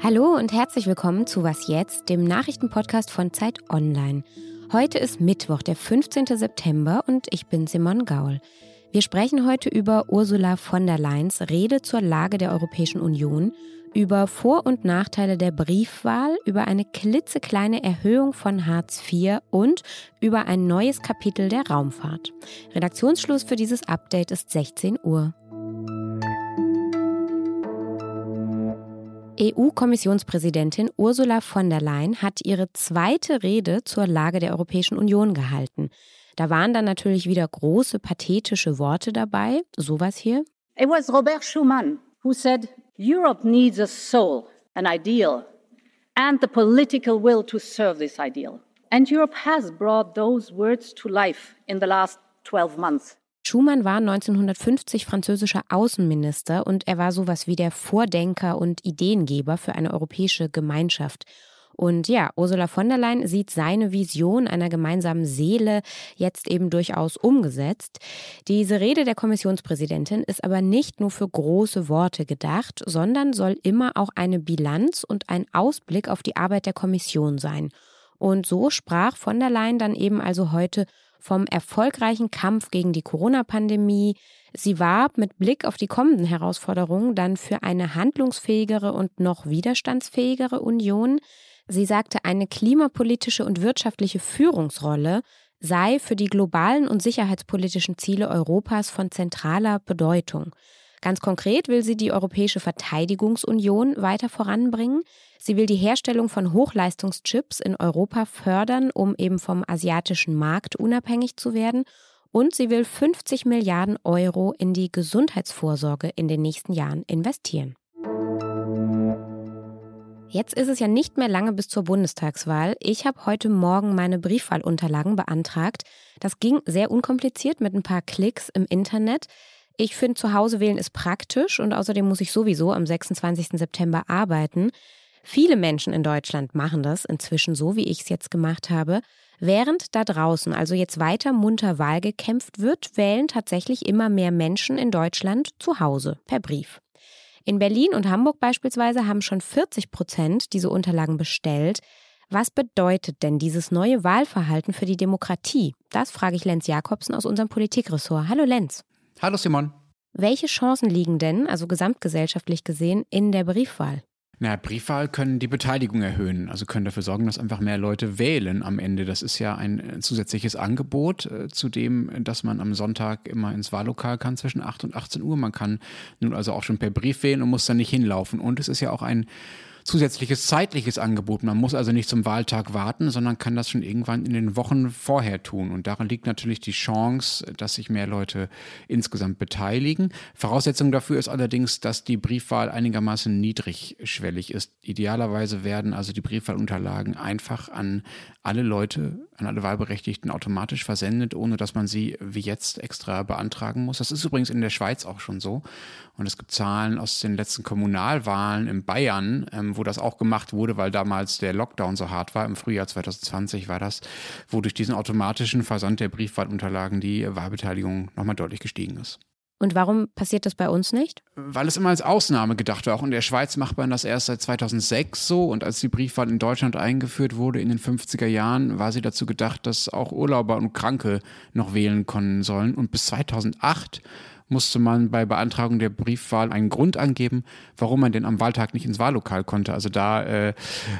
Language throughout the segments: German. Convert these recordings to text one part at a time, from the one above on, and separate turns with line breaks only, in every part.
Hallo und herzlich willkommen zu Was jetzt, dem Nachrichtenpodcast von Zeit Online. Heute ist Mittwoch, der 15. September und ich bin Simon Gaul. Wir sprechen heute über Ursula von der Leyens Rede zur Lage der Europäischen Union, über Vor- und Nachteile der Briefwahl, über eine klitzekleine Erhöhung von Hartz IV und über ein neues Kapitel der Raumfahrt. Redaktionsschluss für dieses Update ist 16 Uhr. EU-Kommissionspräsidentin Ursula von der Leyen hat ihre zweite Rede zur Lage der Europäischen Union gehalten. Da waren dann natürlich wieder große pathetische Worte dabei, sowas hier.
It was Robert Schuman who said, Europe needs a soul, an ideal, and the political will to serve this ideal. And Europe has brought those words to life in the last 12 months.
Schumann war 1950 französischer Außenminister und er war sowas wie der Vordenker und Ideengeber für eine europäische Gemeinschaft. Und ja, Ursula von der Leyen sieht seine Vision einer gemeinsamen Seele jetzt eben durchaus umgesetzt. Diese Rede der Kommissionspräsidentin ist aber nicht nur für große Worte gedacht, sondern soll immer auch eine Bilanz und ein Ausblick auf die Arbeit der Kommission sein. Und so sprach von der Leyen dann eben also heute vom erfolgreichen Kampf gegen die Corona-Pandemie. Sie warb mit Blick auf die kommenden Herausforderungen dann für eine handlungsfähigere und noch widerstandsfähigere Union. Sie sagte, eine klimapolitische und wirtschaftliche Führungsrolle sei für die globalen und sicherheitspolitischen Ziele Europas von zentraler Bedeutung. Ganz konkret will sie die Europäische Verteidigungsunion weiter voranbringen. Sie will die Herstellung von Hochleistungschips in Europa fördern, um eben vom asiatischen Markt unabhängig zu werden. Und sie will 50 Milliarden Euro in die Gesundheitsvorsorge in den nächsten Jahren investieren. Jetzt ist es ja nicht mehr lange bis zur Bundestagswahl. Ich habe heute Morgen meine Briefwahlunterlagen beantragt. Das ging sehr unkompliziert mit ein paar Klicks im Internet. Ich finde, zu Hause wählen ist praktisch und außerdem muss ich sowieso am 26. September arbeiten. Viele Menschen in Deutschland machen das inzwischen so, wie ich es jetzt gemacht habe. Während da draußen also jetzt weiter munter Wahl gekämpft wird, wählen tatsächlich immer mehr Menschen in Deutschland zu Hause per Brief. In Berlin und Hamburg beispielsweise haben schon 40 Prozent diese Unterlagen bestellt. Was bedeutet denn dieses neue Wahlverhalten für die Demokratie? Das frage ich Lenz Jakobsen aus unserem Politikressort. Hallo Lenz.
Hallo Simon.
Welche Chancen liegen denn, also gesamtgesellschaftlich gesehen, in der Briefwahl?
Na, Briefwahl können die Beteiligung erhöhen, also können dafür sorgen, dass einfach mehr Leute wählen am Ende. Das ist ja ein äh, zusätzliches Angebot äh, zu dem, dass man am Sonntag immer ins Wahllokal kann zwischen 8 und 18 Uhr. Man kann nun also auch schon per Brief wählen und muss dann nicht hinlaufen. Und es ist ja auch ein zusätzliches zeitliches Angebot. Man muss also nicht zum Wahltag warten, sondern kann das schon irgendwann in den Wochen vorher tun. Und daran liegt natürlich die Chance, dass sich mehr Leute insgesamt beteiligen. Voraussetzung dafür ist allerdings, dass die Briefwahl einigermaßen niedrigschwellig ist. Idealerweise werden also die Briefwahlunterlagen einfach an alle Leute, an alle Wahlberechtigten automatisch versendet, ohne dass man sie wie jetzt extra beantragen muss. Das ist übrigens in der Schweiz auch schon so. Und es gibt Zahlen aus den letzten Kommunalwahlen in Bayern, ähm, wo das auch gemacht wurde, weil damals der Lockdown so hart war. Im Frühjahr 2020 war das, wo durch diesen automatischen Versand der Briefwahlunterlagen die Wahlbeteiligung nochmal deutlich gestiegen ist.
Und warum passiert das bei uns nicht?
Weil es immer als Ausnahme gedacht war. Auch in der Schweiz macht man das erst seit 2006 so. Und als die Briefwahl in Deutschland eingeführt wurde in den 50er Jahren, war sie dazu gedacht, dass auch Urlauber und Kranke noch wählen können sollen. Und bis 2008 musste man bei Beantragung der Briefwahl einen Grund angeben, warum man denn am Wahltag nicht ins Wahllokal konnte. Also da äh,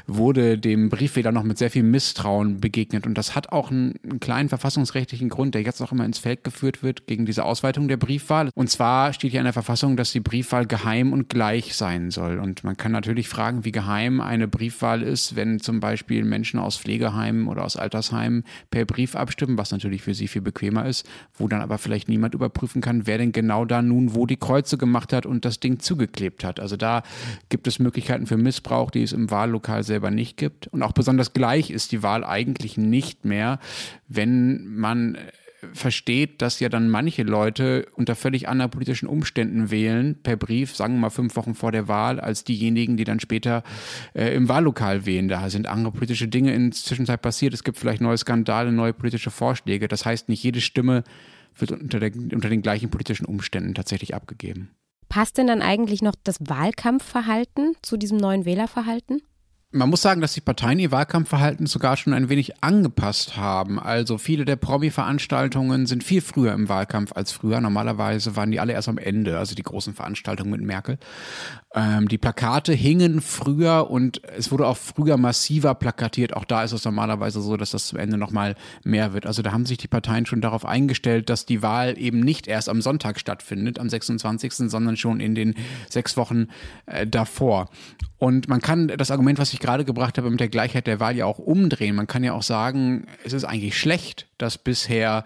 wurde dem Briefwähler noch mit sehr viel Misstrauen begegnet. Und das hat auch einen, einen kleinen verfassungsrechtlichen Grund, der jetzt auch immer ins Feld geführt wird gegen diese Ausweitung der Briefwahl. Und zwar steht hier in der Verfassung, dass die Briefwahl geheim und gleich sein soll. Und man kann natürlich fragen, wie geheim eine Briefwahl ist, wenn zum Beispiel Menschen aus Pflegeheimen oder aus Altersheimen per Brief abstimmen, was natürlich für sie viel bequemer ist, wo dann aber vielleicht niemand überprüfen kann, wer denn genau da nun, wo die Kreuze gemacht hat und das Ding zugeklebt hat. Also da gibt es Möglichkeiten für Missbrauch, die es im Wahllokal selber nicht gibt. Und auch besonders gleich ist die Wahl eigentlich nicht mehr, wenn man versteht, dass ja dann manche Leute unter völlig anderen politischen Umständen wählen, per Brief, sagen wir mal fünf Wochen vor der Wahl, als diejenigen, die dann später äh, im Wahllokal wählen. Da sind andere politische Dinge in der Zwischenzeit passiert. Es gibt vielleicht neue Skandale, neue politische Vorschläge. Das heißt, nicht jede Stimme wird unter, der, unter den gleichen politischen Umständen tatsächlich abgegeben.
Passt denn dann eigentlich noch das Wahlkampfverhalten zu diesem neuen Wählerverhalten?
Man muss sagen, dass die Parteien ihr Wahlkampfverhalten sogar schon ein wenig angepasst haben. Also viele der Promi-Veranstaltungen sind viel früher im Wahlkampf als früher. Normalerweise waren die alle erst am Ende, also die großen Veranstaltungen mit Merkel. Ähm, die Plakate hingen früher und es wurde auch früher massiver plakatiert. Auch da ist es normalerweise so, dass das zum Ende nochmal mehr wird. Also da haben sich die Parteien schon darauf eingestellt, dass die Wahl eben nicht erst am Sonntag stattfindet, am 26., sondern schon in den sechs Wochen äh, davor. Und man kann das Argument, was ich gerade gebracht habe, mit der Gleichheit der Wahl ja auch umdrehen. Man kann ja auch sagen, es ist eigentlich schlecht, dass bisher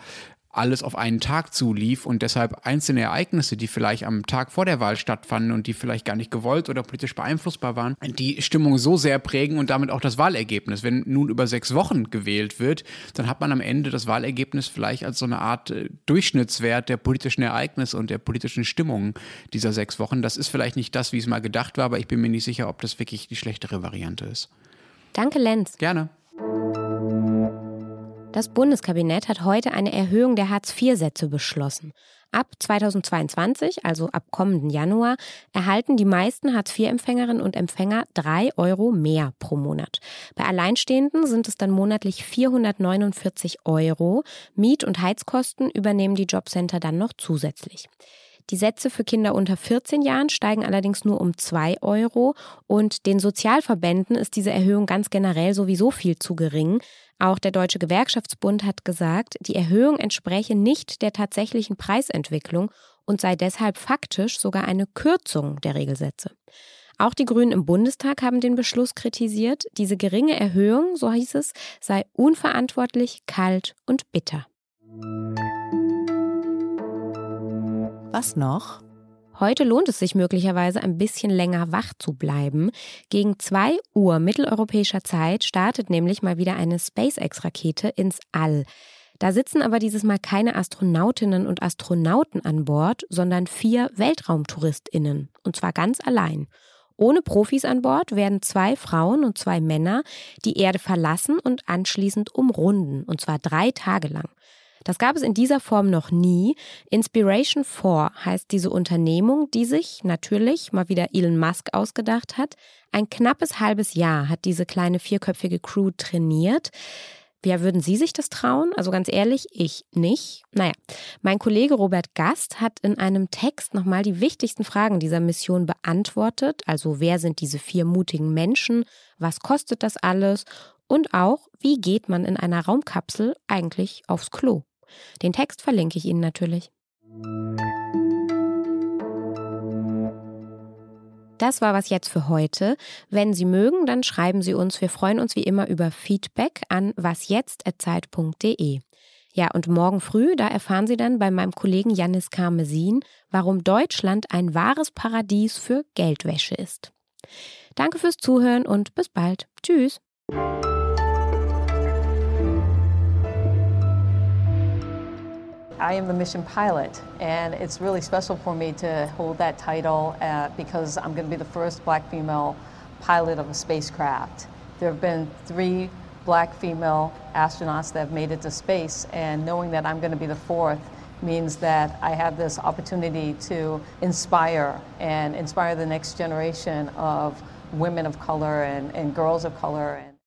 alles auf einen Tag zulief und deshalb einzelne Ereignisse, die vielleicht am Tag vor der Wahl stattfanden und die vielleicht gar nicht gewollt oder politisch beeinflussbar waren, die Stimmung so sehr prägen und damit auch das Wahlergebnis. Wenn nun über sechs Wochen gewählt wird, dann hat man am Ende das Wahlergebnis vielleicht als so eine Art äh, Durchschnittswert der politischen Ereignisse und der politischen Stimmung dieser sechs Wochen. Das ist vielleicht nicht das, wie es mal gedacht war, aber ich bin mir nicht sicher, ob das wirklich die schlechtere Variante ist.
Danke, Lenz.
Gerne.
Das Bundeskabinett hat heute eine Erhöhung der Hartz-IV-Sätze beschlossen. Ab 2022, also ab kommenden Januar, erhalten die meisten Hartz-IV-Empfängerinnen und Empfänger drei Euro mehr pro Monat. Bei Alleinstehenden sind es dann monatlich 449 Euro. Miet- und Heizkosten übernehmen die Jobcenter dann noch zusätzlich. Die Sätze für Kinder unter 14 Jahren steigen allerdings nur um 2 Euro und den Sozialverbänden ist diese Erhöhung ganz generell sowieso viel zu gering. Auch der Deutsche Gewerkschaftsbund hat gesagt, die Erhöhung entspreche nicht der tatsächlichen Preisentwicklung und sei deshalb faktisch sogar eine Kürzung der Regelsätze. Auch die Grünen im Bundestag haben den Beschluss kritisiert. Diese geringe Erhöhung, so hieß es, sei unverantwortlich, kalt und bitter.
Was noch?
Heute lohnt es sich möglicherweise ein bisschen länger wach zu bleiben. Gegen 2 Uhr mitteleuropäischer Zeit startet nämlich mal wieder eine SpaceX-Rakete ins All. Da sitzen aber dieses Mal keine Astronautinnen und Astronauten an Bord, sondern vier Weltraumtouristinnen. Und zwar ganz allein. Ohne Profis an Bord werden zwei Frauen und zwei Männer die Erde verlassen und anschließend umrunden, und zwar drei Tage lang. Das gab es in dieser Form noch nie. Inspiration 4 heißt diese Unternehmung, die sich natürlich mal wieder Elon Musk ausgedacht hat. Ein knappes halbes Jahr hat diese kleine vierköpfige Crew trainiert. Wer würden Sie sich das trauen? Also ganz ehrlich, ich nicht. Naja, mein Kollege Robert Gast hat in einem Text nochmal die wichtigsten Fragen dieser Mission beantwortet. Also wer sind diese vier mutigen Menschen? Was kostet das alles? Und auch, wie geht man in einer Raumkapsel eigentlich aufs Klo? Den Text verlinke ich Ihnen natürlich. Das war was jetzt für heute. Wenn Sie mögen, dann schreiben Sie uns. Wir freuen uns wie immer über Feedback an wasjetzt.zeit.de. Ja, und morgen früh, da erfahren Sie dann bei meinem Kollegen Janis Karmesin, warum Deutschland ein wahres Paradies für Geldwäsche ist. Danke fürs Zuhören und bis bald. Tschüss.
I am the mission pilot, and it's really special for me to hold that title uh, because I'm going to be the first black female pilot of a spacecraft. There have been three black female astronauts that have made it to space, and knowing that I'm going to be the fourth means that I have this opportunity to inspire and inspire the next generation of women of color and, and girls of color.